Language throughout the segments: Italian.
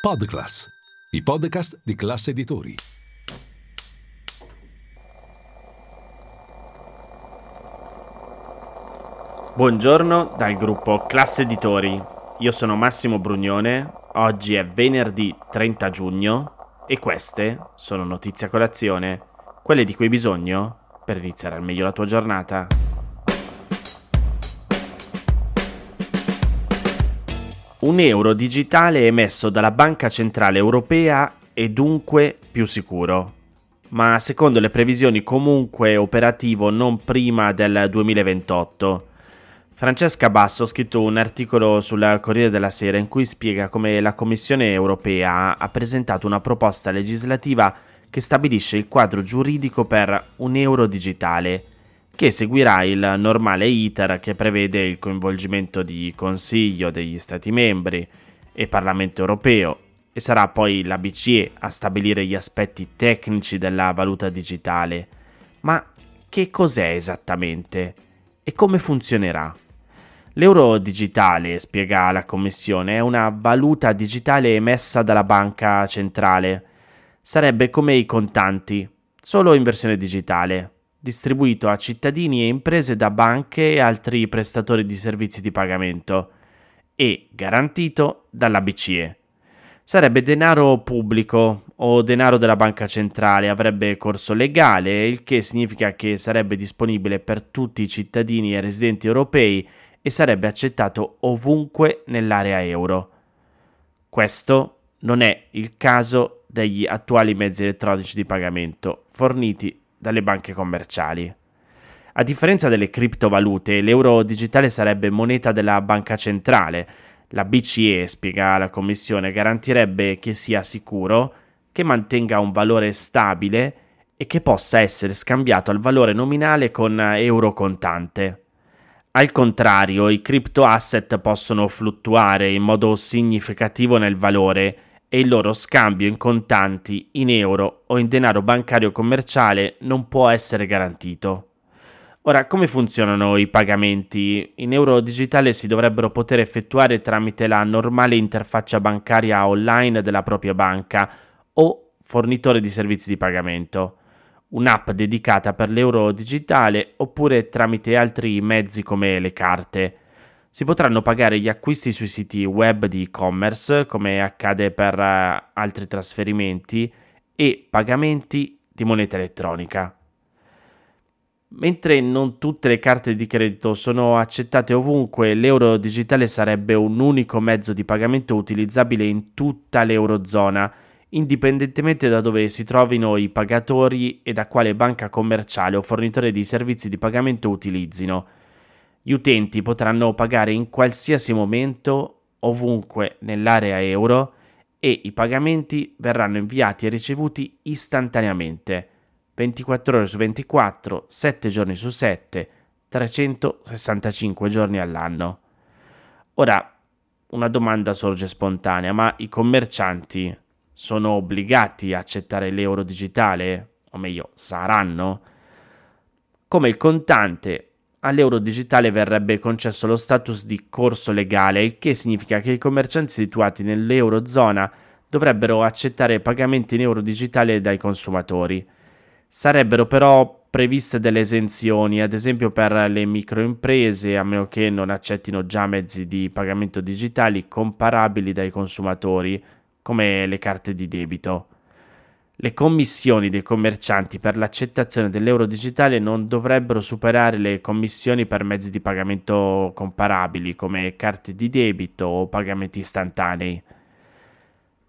Podclass, i podcast di classe editori. Buongiorno dal gruppo Classe Editori. Io sono Massimo Brugnone. Oggi è venerdì 30 giugno e queste sono notizie a colazione, quelle di cui hai bisogno per iniziare al meglio la tua giornata. Un euro digitale emesso dalla Banca Centrale Europea è dunque più sicuro, ma secondo le previsioni comunque operativo non prima del 2028. Francesca Basso ha scritto un articolo sul Corriere della Sera in cui spiega come la Commissione europea ha presentato una proposta legislativa che stabilisce il quadro giuridico per un euro digitale che seguirà il normale iter che prevede il coinvolgimento di Consiglio degli Stati membri e Parlamento europeo e sarà poi la BCE a stabilire gli aspetti tecnici della valuta digitale. Ma che cos'è esattamente? E come funzionerà? L'euro digitale, spiega la Commissione, è una valuta digitale emessa dalla banca centrale. Sarebbe come i contanti, solo in versione digitale distribuito a cittadini e imprese da banche e altri prestatori di servizi di pagamento e garantito dalla BCE. Sarebbe denaro pubblico o denaro della banca centrale, avrebbe corso legale, il che significa che sarebbe disponibile per tutti i cittadini e residenti europei e sarebbe accettato ovunque nell'area euro. Questo non è il caso degli attuali mezzi elettronici di pagamento forniti dalle banche commerciali. A differenza delle criptovalute, l'euro digitale sarebbe moneta della banca centrale. La BCE, spiega la Commissione, garantirebbe che sia sicuro, che mantenga un valore stabile e che possa essere scambiato al valore nominale con euro contante. Al contrario, i crypto asset possono fluttuare in modo significativo nel valore e il loro scambio in contanti, in euro o in denaro bancario commerciale non può essere garantito. Ora, come funzionano i pagamenti? In euro digitale si dovrebbero poter effettuare tramite la normale interfaccia bancaria online della propria banca o fornitore di servizi di pagamento, un'app dedicata per l'euro digitale oppure tramite altri mezzi come le carte. Si potranno pagare gli acquisti sui siti web di e-commerce, come accade per uh, altri trasferimenti, e pagamenti di moneta elettronica. Mentre non tutte le carte di credito sono accettate ovunque, l'euro digitale sarebbe un unico mezzo di pagamento utilizzabile in tutta l'eurozona, indipendentemente da dove si trovino i pagatori e da quale banca commerciale o fornitore di servizi di pagamento utilizzino. Gli utenti potranno pagare in qualsiasi momento, ovunque nell'area euro e i pagamenti verranno inviati e ricevuti istantaneamente, 24 ore su 24, 7 giorni su 7, 365 giorni all'anno. Ora, una domanda sorge spontanea, ma i commercianti sono obbligati a accettare l'euro digitale? O meglio, saranno? Come il contante all'euro digitale verrebbe concesso lo status di corso legale, il che significa che i commercianti situati nell'eurozona dovrebbero accettare pagamenti in euro digitale dai consumatori. Sarebbero però previste delle esenzioni, ad esempio per le microimprese, a meno che non accettino già mezzi di pagamento digitali comparabili dai consumatori, come le carte di debito. Le commissioni dei commercianti per l'accettazione dell'euro digitale non dovrebbero superare le commissioni per mezzi di pagamento comparabili come carte di debito o pagamenti istantanei.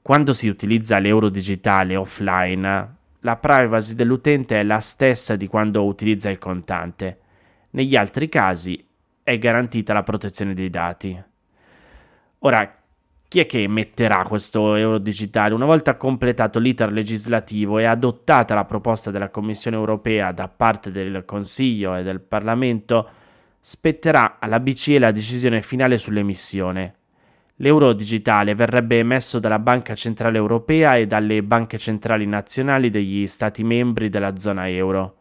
Quando si utilizza l'euro digitale offline, la privacy dell'utente è la stessa di quando utilizza il contante. Negli altri casi è garantita la protezione dei dati. Ora, chi è che emetterà questo euro digitale? Una volta completato l'iter legislativo e adottata la proposta della Commissione europea da parte del Consiglio e del Parlamento, spetterà alla BCE la decisione finale sull'emissione. L'euro digitale verrebbe emesso dalla Banca Centrale Europea e dalle banche centrali nazionali degli Stati membri della zona euro.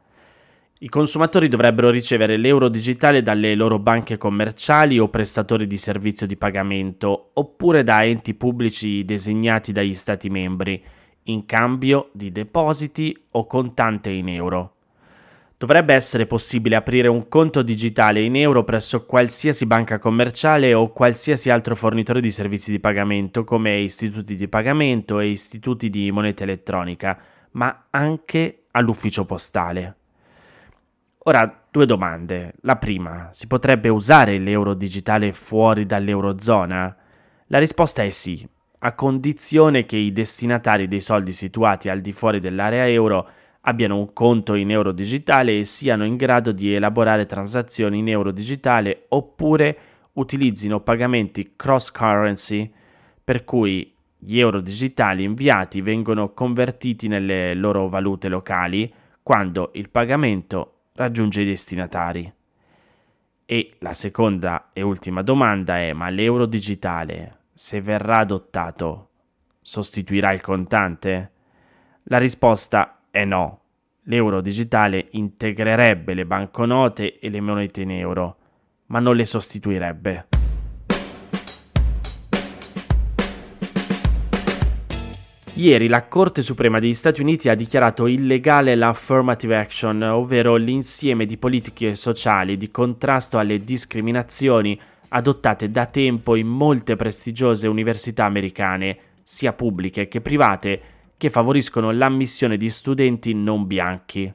I consumatori dovrebbero ricevere l'euro digitale dalle loro banche commerciali o prestatori di servizio di pagamento, oppure da enti pubblici designati dagli Stati membri, in cambio di depositi o contante in euro. Dovrebbe essere possibile aprire un conto digitale in euro presso qualsiasi banca commerciale o qualsiasi altro fornitore di servizi di pagamento come istituti di pagamento e istituti di moneta elettronica, ma anche all'ufficio postale. Ora, due domande. La prima, si potrebbe usare l'euro digitale fuori dall'eurozona? La risposta è sì, a condizione che i destinatari dei soldi situati al di fuori dell'area euro abbiano un conto in euro digitale e siano in grado di elaborare transazioni in euro digitale oppure utilizzino pagamenti cross currency per cui gli euro digitali inviati vengono convertiti nelle loro valute locali quando il pagamento raggiunge i destinatari. E la seconda e ultima domanda è: ma l'euro digitale, se verrà adottato, sostituirà il contante? La risposta è no. L'euro digitale integrerebbe le banconote e le monete in euro, ma non le sostituirebbe. Ieri la Corte Suprema degli Stati Uniti ha dichiarato illegale l'affirmative action, ovvero l'insieme di politiche sociali di contrasto alle discriminazioni adottate da tempo in molte prestigiose università americane, sia pubbliche che private, che favoriscono l'ammissione di studenti non bianchi.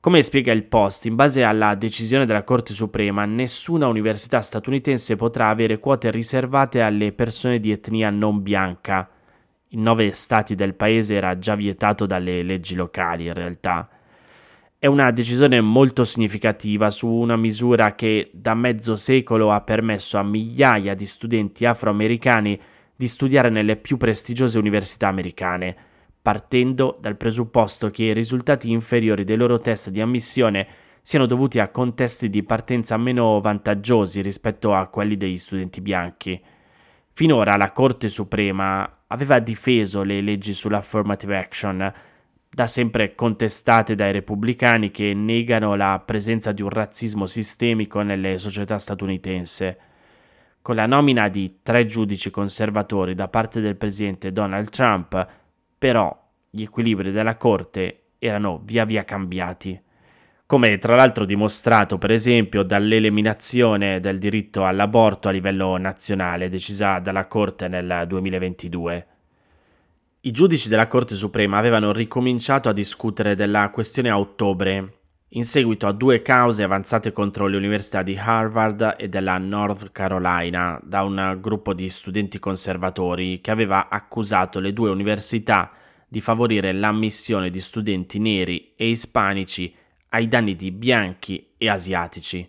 Come spiega il Post, in base alla decisione della Corte Suprema, nessuna università statunitense potrà avere quote riservate alle persone di etnia non bianca in nove stati del paese era già vietato dalle leggi locali in realtà. È una decisione molto significativa su una misura che da mezzo secolo ha permesso a migliaia di studenti afroamericani di studiare nelle più prestigiose università americane, partendo dal presupposto che i risultati inferiori dei loro test di ammissione siano dovuti a contesti di partenza meno vantaggiosi rispetto a quelli degli studenti bianchi. Finora la Corte Suprema aveva difeso le leggi sull'affirmative action, da sempre contestate dai repubblicani che negano la presenza di un razzismo sistemico nelle società statunitense. Con la nomina di tre giudici conservatori da parte del presidente Donald Trump, però gli equilibri della Corte erano via via cambiati come tra l'altro dimostrato per esempio dall'eliminazione del diritto all'aborto a livello nazionale decisa dalla Corte nel 2022. I giudici della Corte Suprema avevano ricominciato a discutere della questione a ottobre, in seguito a due cause avanzate contro le università di Harvard e della North Carolina da un gruppo di studenti conservatori che aveva accusato le due università di favorire l'ammissione di studenti neri e ispanici ai danni di bianchi e asiatici.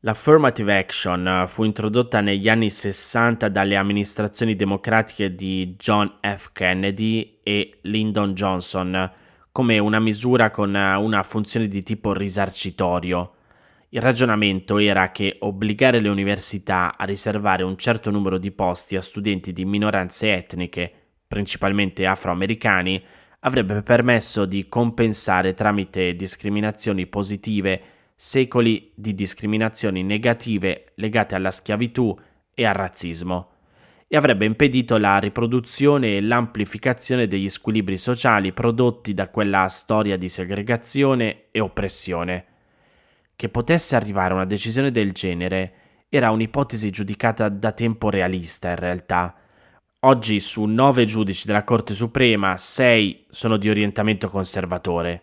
L'affirmative action fu introdotta negli anni 60 dalle amministrazioni democratiche di John F. Kennedy e Lyndon Johnson come una misura con una funzione di tipo risarcitorio. Il ragionamento era che obbligare le università a riservare un certo numero di posti a studenti di minoranze etniche, principalmente afroamericani, avrebbe permesso di compensare tramite discriminazioni positive secoli di discriminazioni negative legate alla schiavitù e al razzismo e avrebbe impedito la riproduzione e l'amplificazione degli squilibri sociali prodotti da quella storia di segregazione e oppressione. Che potesse arrivare a una decisione del genere era un'ipotesi giudicata da tempo realista in realtà, Oggi su nove giudici della Corte Suprema, sei sono di orientamento conservatore.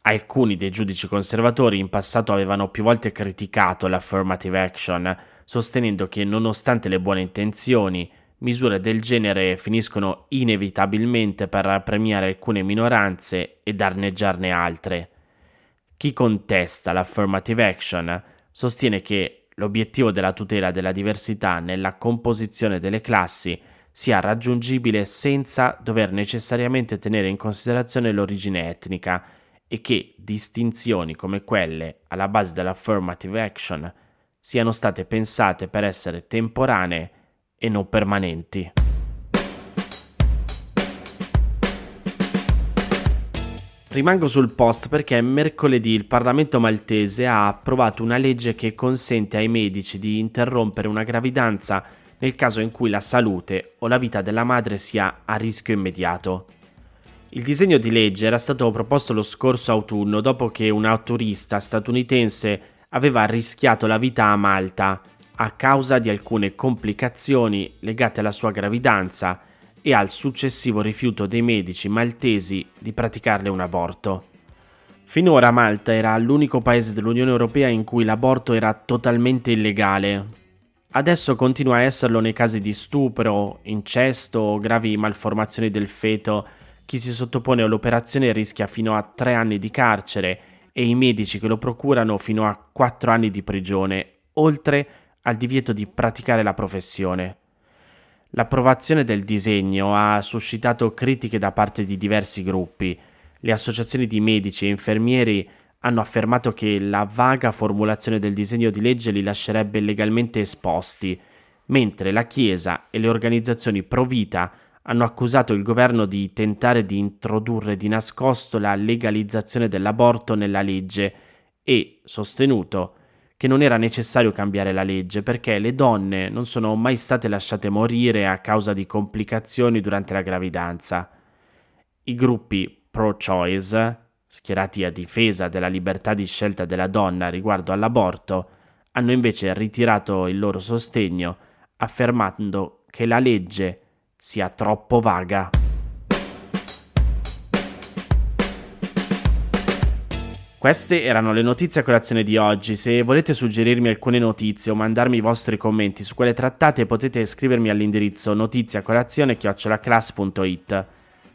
Alcuni dei giudici conservatori in passato avevano più volte criticato l'affirmative action, sostenendo che nonostante le buone intenzioni, misure del genere finiscono inevitabilmente per premiare alcune minoranze e danneggiarne altre. Chi contesta l'affirmative action sostiene che l'obiettivo della tutela della diversità nella composizione delle classi sia raggiungibile senza dover necessariamente tenere in considerazione l'origine etnica e che distinzioni come quelle alla base dell'affirmative action siano state pensate per essere temporanee e non permanenti. Rimango sul post perché mercoledì il Parlamento maltese ha approvato una legge che consente ai medici di interrompere una gravidanza nel caso in cui la salute o la vita della madre sia a rischio immediato. Il disegno di legge era stato proposto lo scorso autunno dopo che un autorista statunitense aveva rischiato la vita a Malta a causa di alcune complicazioni legate alla sua gravidanza e al successivo rifiuto dei medici maltesi di praticarle un aborto. Finora Malta era l'unico paese dell'Unione Europea in cui l'aborto era totalmente illegale. Adesso continua a esserlo nei casi di stupro, incesto o gravi malformazioni del feto. Chi si sottopone all'operazione rischia fino a tre anni di carcere e i medici che lo procurano fino a quattro anni di prigione, oltre al divieto di praticare la professione. L'approvazione del disegno ha suscitato critiche da parte di diversi gruppi. Le associazioni di medici e infermieri hanno affermato che la vaga formulazione del disegno di legge li lascerebbe legalmente esposti, mentre la Chiesa e le organizzazioni pro vita hanno accusato il governo di tentare di introdurre di nascosto la legalizzazione dell'aborto nella legge e sostenuto che non era necessario cambiare la legge perché le donne non sono mai state lasciate morire a causa di complicazioni durante la gravidanza. I gruppi pro-choice, schierati a difesa della libertà di scelta della donna riguardo all'aborto, hanno invece ritirato il loro sostegno affermando che la legge sia troppo vaga. Queste erano le notizie a colazione di oggi. Se volete suggerirmi alcune notizie o mandarmi i vostri commenti su quelle trattate, potete scrivermi all'indirizzo notiziacolazione.it.